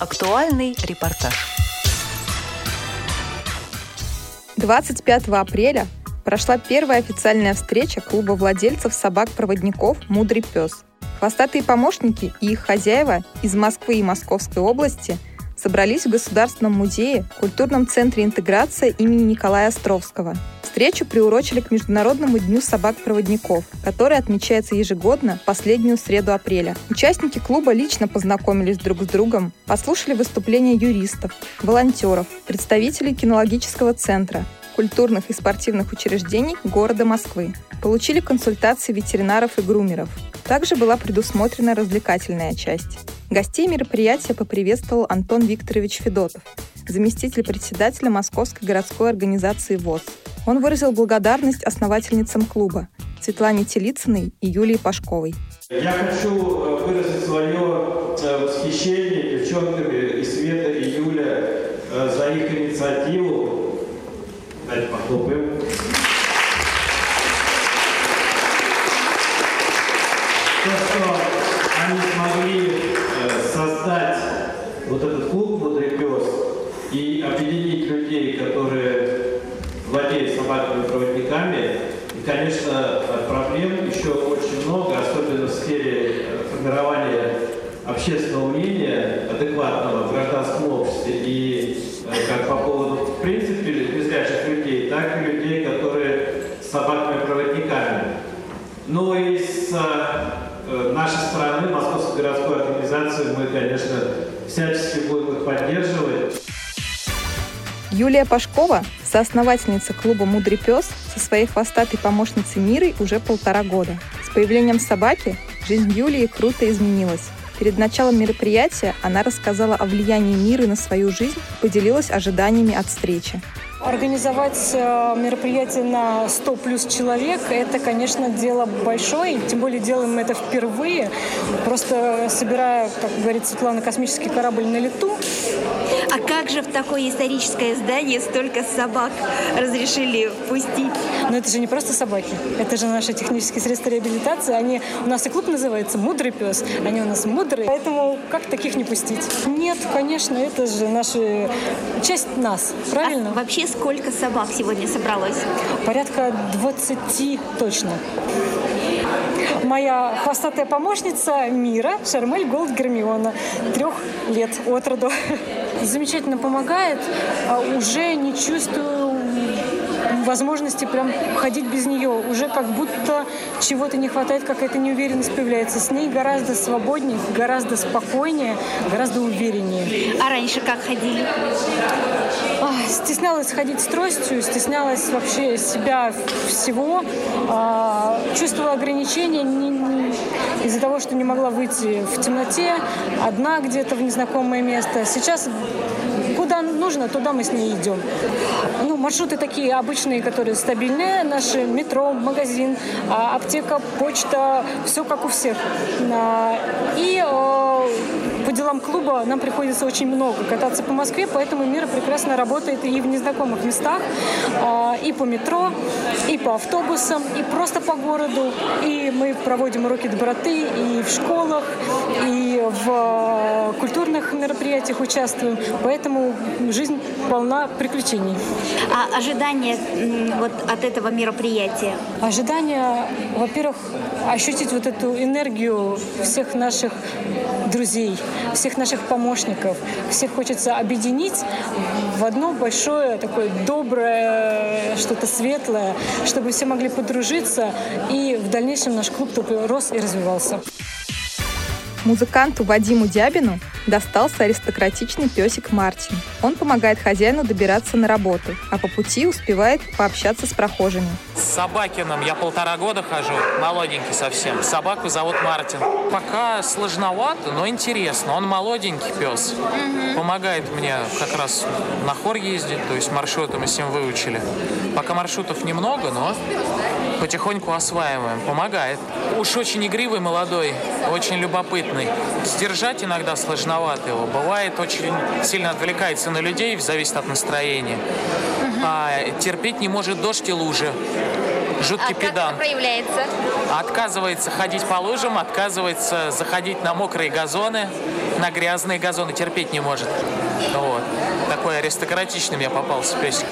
Актуальный репортаж. 25 апреля прошла первая официальная встреча клуба владельцев собак-проводников «Мудрый пес». Хвостатые помощники и их хозяева из Москвы и Московской области собрались в Государственном музее, культурном центре интеграция имени Николая Островского. Встречу приурочили к Международному дню собак-проводников, который отмечается ежегодно последнюю среду апреля. Участники клуба лично познакомились друг с другом, послушали выступления юристов, волонтеров, представителей кинологического центра, культурных и спортивных учреждений города Москвы. Получили консультации ветеринаров и грумеров. Также была предусмотрена развлекательная часть. Гостей мероприятия поприветствовал Антон Викторович Федотов, заместитель председателя Московской городской организации ВОЗ. Он выразил благодарность основательницам клуба Светлане Телицыной и Юлии Пашковой. Я хочу э, выразить свое э, восхищение девчонками и Света, и Юля э, за их инициативу Давайте похлопаем. То, что они смогли э, создать вот этот клуб «Мудрый пес» и объединить людей, которые владеют собаками-проводниками. И, конечно, проблем еще очень много, особенно в сфере э, формирования общественного мнения, адекватного в гражданском обществе и э, как по поводу, в принципе, незрячих людей, так и людей, которые с собаками-проводниками. Ну и с э, нашей стороны, Московской городской организации, мы, конечно, всячески будем их поддерживать. Юлия Пашкова, соосновательница клуба «Мудрый пес», со своей хвостатой помощницей Мирой уже полтора года. С появлением собаки жизнь Юлии круто изменилась. Перед началом мероприятия она рассказала о влиянии мира на свою жизнь и поделилась ожиданиями от встречи. Организовать э, мероприятие на 100 плюс человек – это, конечно, дело большое. Тем более делаем мы это впервые. Просто собирая, как говорит Светлана, космический корабль на лету. А как же в такое историческое здание столько собак разрешили впустить? Но это же не просто собаки. Это же наши технические средства реабилитации. Они, у нас и клуб называется «Мудрый пес». Они у нас мудрые. Поэтому как таких не пустить? Нет, конечно, это же наша часть нас. Правильно? А вообще сколько собак сегодня собралось? Порядка 20 точно. Моя хвостатая помощница Мира Шармель Голд Гермиона, трех лет от роду. Замечательно помогает, а уже не чувствую возможности прям ходить без нее. Уже как будто чего-то не хватает, какая-то неуверенность появляется. С ней гораздо свободнее, гораздо спокойнее, гораздо увереннее. А раньше как ходили? Стеснялась ходить с тростью, стеснялась вообще себя всего, а, чувствовала ограничения из-за того, что не могла выйти в темноте, одна где-то в незнакомое место. Сейчас нужно, туда мы с ней идем. Ну, маршруты такие обычные, которые стабильные. Наши метро, магазин, а, аптека, почта, все как у всех. А, и по делам клуба нам приходится очень много кататься по Москве, поэтому Мира прекрасно работает и в незнакомых местах, а, и по метро, и по автобусам, и просто по городу. И мы проводим уроки доброты и в школах, и в культурных мероприятиях участвуем. Поэтому жизнь полна приключений. А ожидания вот от этого мероприятия? Ожидания, во-первых, ощутить вот эту энергию всех наших друзей, всех наших помощников. Всех хочется объединить в одно большое, такое доброе, что-то светлое, чтобы все могли подружиться, и в дальнейшем наш клуб только рос и развивался. Музыканту Вадиму Дябину достался аристократичный песик Мартин. Он помогает хозяину добираться на работу, а по пути успевает пообщаться с прохожими. С Собакиным я полтора года хожу, молоденький совсем. Собаку зовут Мартин. Пока сложновато, но интересно. Он молоденький пес. Помогает мне как раз на хор ездить, то есть маршруты мы с ним выучили. Пока маршрутов немного, но потихоньку осваиваем. Помогает. Уж очень игривый, молодой, очень любопытный. Сдержать иногда сложновато его. Бывает, очень сильно отвлекается на людей, зависит от настроения. А терпеть не может дождь и лужи. Жуткий а педант. как это проявляется? Отказывается ходить по лужам, отказывается заходить на мокрые газоны. на грязные газоны терпеть не может. Вот. Такой аристократичный мне попался песик.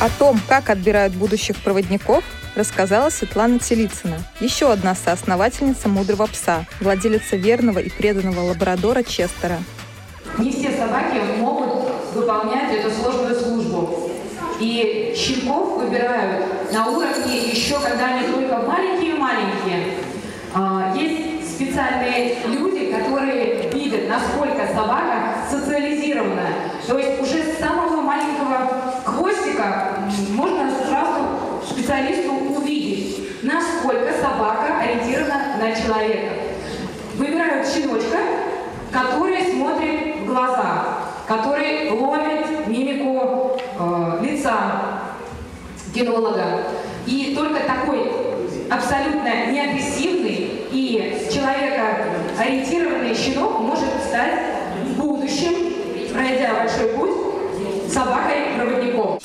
О том, как отбирают будущих проводников, рассказала Светлана Телицына, еще одна соосновательница «Мудрого пса», владелица верного и преданного лабрадора Честера. Не все собаки могут выполнять эту сложную службу. И щенков выбирают на уровне еще, когда они только маленькие-маленькие. А, есть специальные люди, которые видят, насколько собака социализирована. То есть уже с самого маленького хвостика можно сразу специалисту увидеть, насколько собака ориентирована на человека. Выбирают щеночка, который смотрит в глаза, который ловит мимику э, лица кинолога. И только такой абсолютно неагрессивный и человека ориентированный щенок может стать в будущем, пройдя большой путь, собакой-проводником.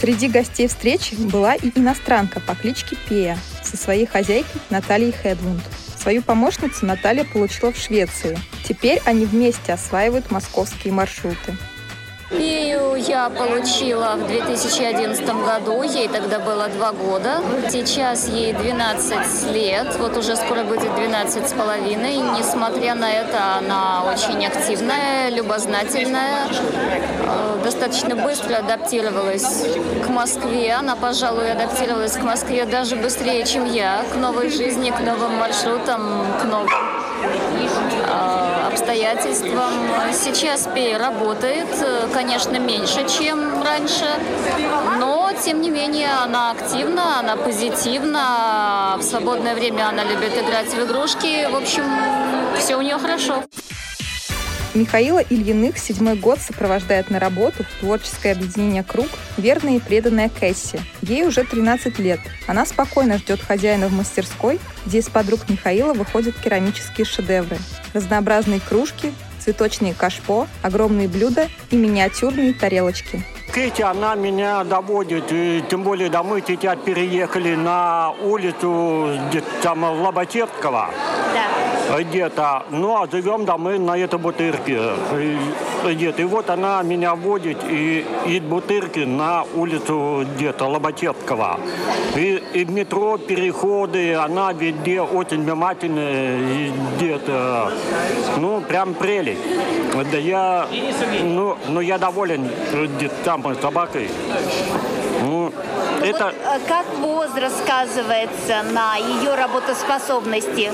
Среди гостей встречи была и иностранка по кличке Пея со своей хозяйкой Натальей Хедвунд. Свою помощницу Наталья получила в Швеции. Теперь они вместе осваивают московские маршруты. Пею я получила в 2011 году, ей тогда было два года. Сейчас ей 12 лет, вот уже скоро будет 12 с половиной. Несмотря на это, она очень активная, любознательная, э, достаточно быстро адаптировалась к Москве. Она, пожалуй, адаптировалась к Москве даже быстрее, чем я, к новой жизни, к новым маршрутам, к новым э, обстоятельствам. Сейчас Пея работает, конечно, меньше, чем раньше, но, тем не менее, она активна, она позитивна, в свободное время она любит играть в игрушки, в общем, все у нее хорошо. Михаила Ильиных седьмой год сопровождает на работу в творческое объединение «Круг» верная и преданная Кэсси. Ей уже 13 лет. Она спокойно ждет хозяина в мастерской, где из подруг Михаила выходят керамические шедевры. Разнообразные кружки, цветочные кашпо, огромные блюда и миниатюрные тарелочки. Кэти, она меня доводит, и тем более да, мы сейчас переехали на улицу где-то там Лоботевского. Да. Где-то. Ну, а живем да мы на этой бутырке. Где-то. И вот она меня водит и из бутырки на улицу где-то Лоботевского. И, и метро переходы, она везде очень внимательная, где-то. Ну, прям прелесть. Да я, ну, ну, я доволен там с собакой. Ну, это... Вот, э, как возраст сказывается на ее работоспособности?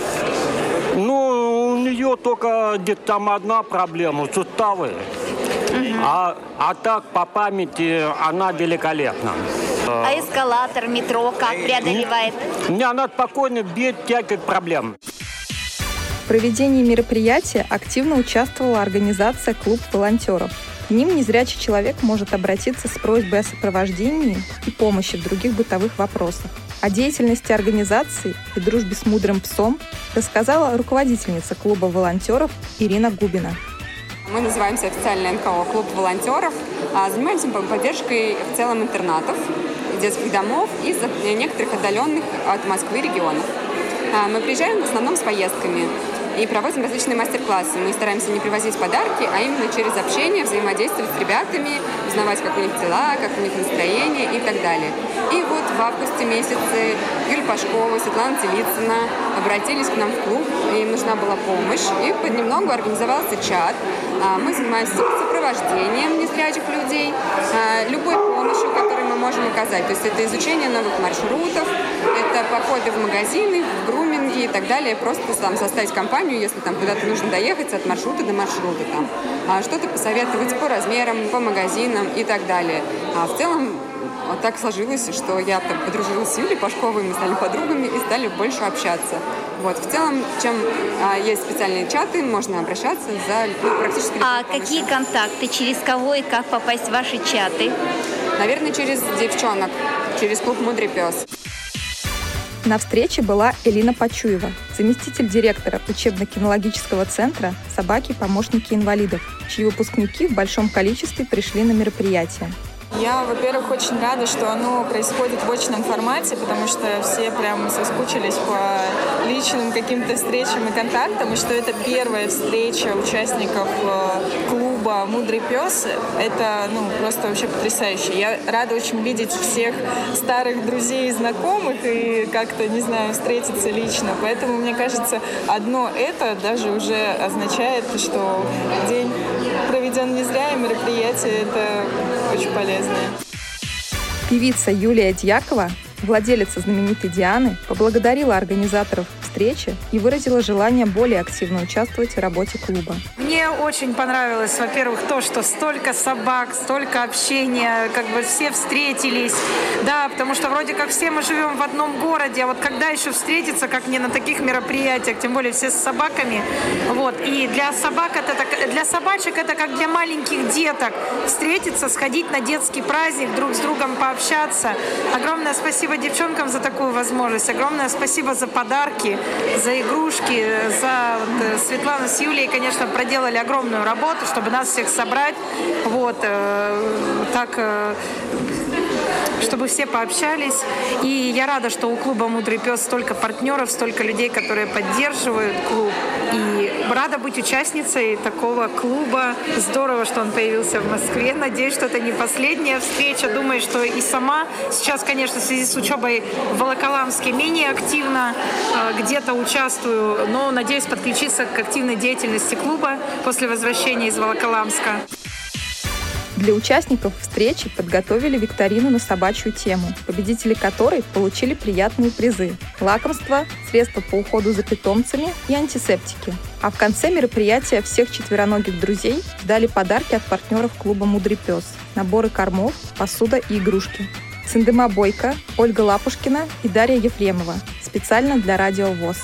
Ну, у нее только где-то там одна проблема – суставы. Угу. А, а так, по памяти, она великолепна. А эскалатор, метро как преодолевает? Не, она спокойно, без всяких проблем. В проведении мероприятия активно участвовала организация «Клуб волонтеров». К ним незрячий человек может обратиться с просьбой о сопровождении и помощи в других бытовых вопросах. О деятельности организации и дружбе с мудрым псом рассказала руководительница клуба волонтеров Ирина Губина. Мы называемся официально НКО «Клуб волонтеров». А, занимаемся поддержкой в целом интернатов, детских домов и некоторых отдаленных от Москвы регионов. А, мы приезжаем в основном с поездками и проводим различные мастер-классы. Мы стараемся не привозить подарки, а именно через общение взаимодействовать с ребятами, узнавать, как у них дела, как у них настроение и так далее. И вот в августе месяце Юлия Пашкова, Светлана Телицына обратились к нам в клуб, им нужна была помощь, и понемногу организовался чат. А, мы занимаемся сопровождением незрячих людей, а, любой помощью, которую мы можем оказать. То есть это изучение новых маршрутов, это походы в магазины, в груминги и так далее. Просто там составить компанию, если там куда-то нужно доехать от маршрута до маршрута. Там. А что-то посоветовать по размерам, по магазинам и так далее. А в целом вот так сложилось, что я там подружилась с Юлей Пашковой, мы стали подругами и стали больше общаться. Вот, в целом, чем а, есть специальные чаты, можно обращаться за ну, практически А какие контакты, через кого и как попасть в ваши чаты? Наверное, через девчонок, через клуб «Мудрый пес». На встрече была Элина Почуева, заместитель директора учебно-кинологического центра «Собаки-помощники инвалидов», чьи выпускники в большом количестве пришли на мероприятие. Я, во-первых, очень рада, что оно происходит в очном формате, потому что все прям соскучились по личным каким-то встречам и контактам, и что это первая встреча участников э, клуба «Мудрый пес». Это, ну, просто вообще потрясающе. Я рада очень видеть всех старых друзей и знакомых и как-то, не знаю, встретиться лично. Поэтому, мне кажется, одно это даже уже означает, что день проведен не зря, и мероприятие это очень полезное. Певица Юлия Дьякова, владелица знаменитой Дианы, поблагодарила организаторов встречи и выразила желание более активно участвовать в работе клуба. Мне очень понравилось, во-первых, то, что столько собак, столько общения, как бы все встретились, да, потому что вроде как все мы живем в одном городе, а вот когда еще встретиться, как не на таких мероприятиях, тем более все с собаками, вот, и для собак это, для собачек это как для маленьких деток, встретиться, сходить на детский праздник, друг с другом пообщаться. Огромное спасибо девчонкам за такую возможность, огромное спасибо за подарки, за игрушки, за вот, э, Светлану с Юлей, конечно, проделали огромную работу, чтобы нас всех собрать. Вот, э, так э, чтобы все пообщались. И я рада, что у клуба «Мудрый пес» столько партнеров, столько людей, которые поддерживают клуб. Рада быть участницей такого клуба. Здорово, что он появился в Москве. Надеюсь, что это не последняя встреча. Думаю, что и сама сейчас, конечно, в связи с учебой в Волоколамске менее активно э, где-то участвую, но надеюсь подключиться к активной деятельности клуба после возвращения из Волоколамска. Для участников встречи подготовили викторину на собачью тему, победители которой получили приятные призы – лакомства, средства по уходу за питомцами и антисептики. А в конце мероприятия всех четвероногих друзей дали подарки от партнеров клуба «Мудрый пес» – наборы кормов, посуда и игрушки. Сандема Бойко, Ольга Лапушкина и Дарья Ефремова. Специально для Радио ВОЗ.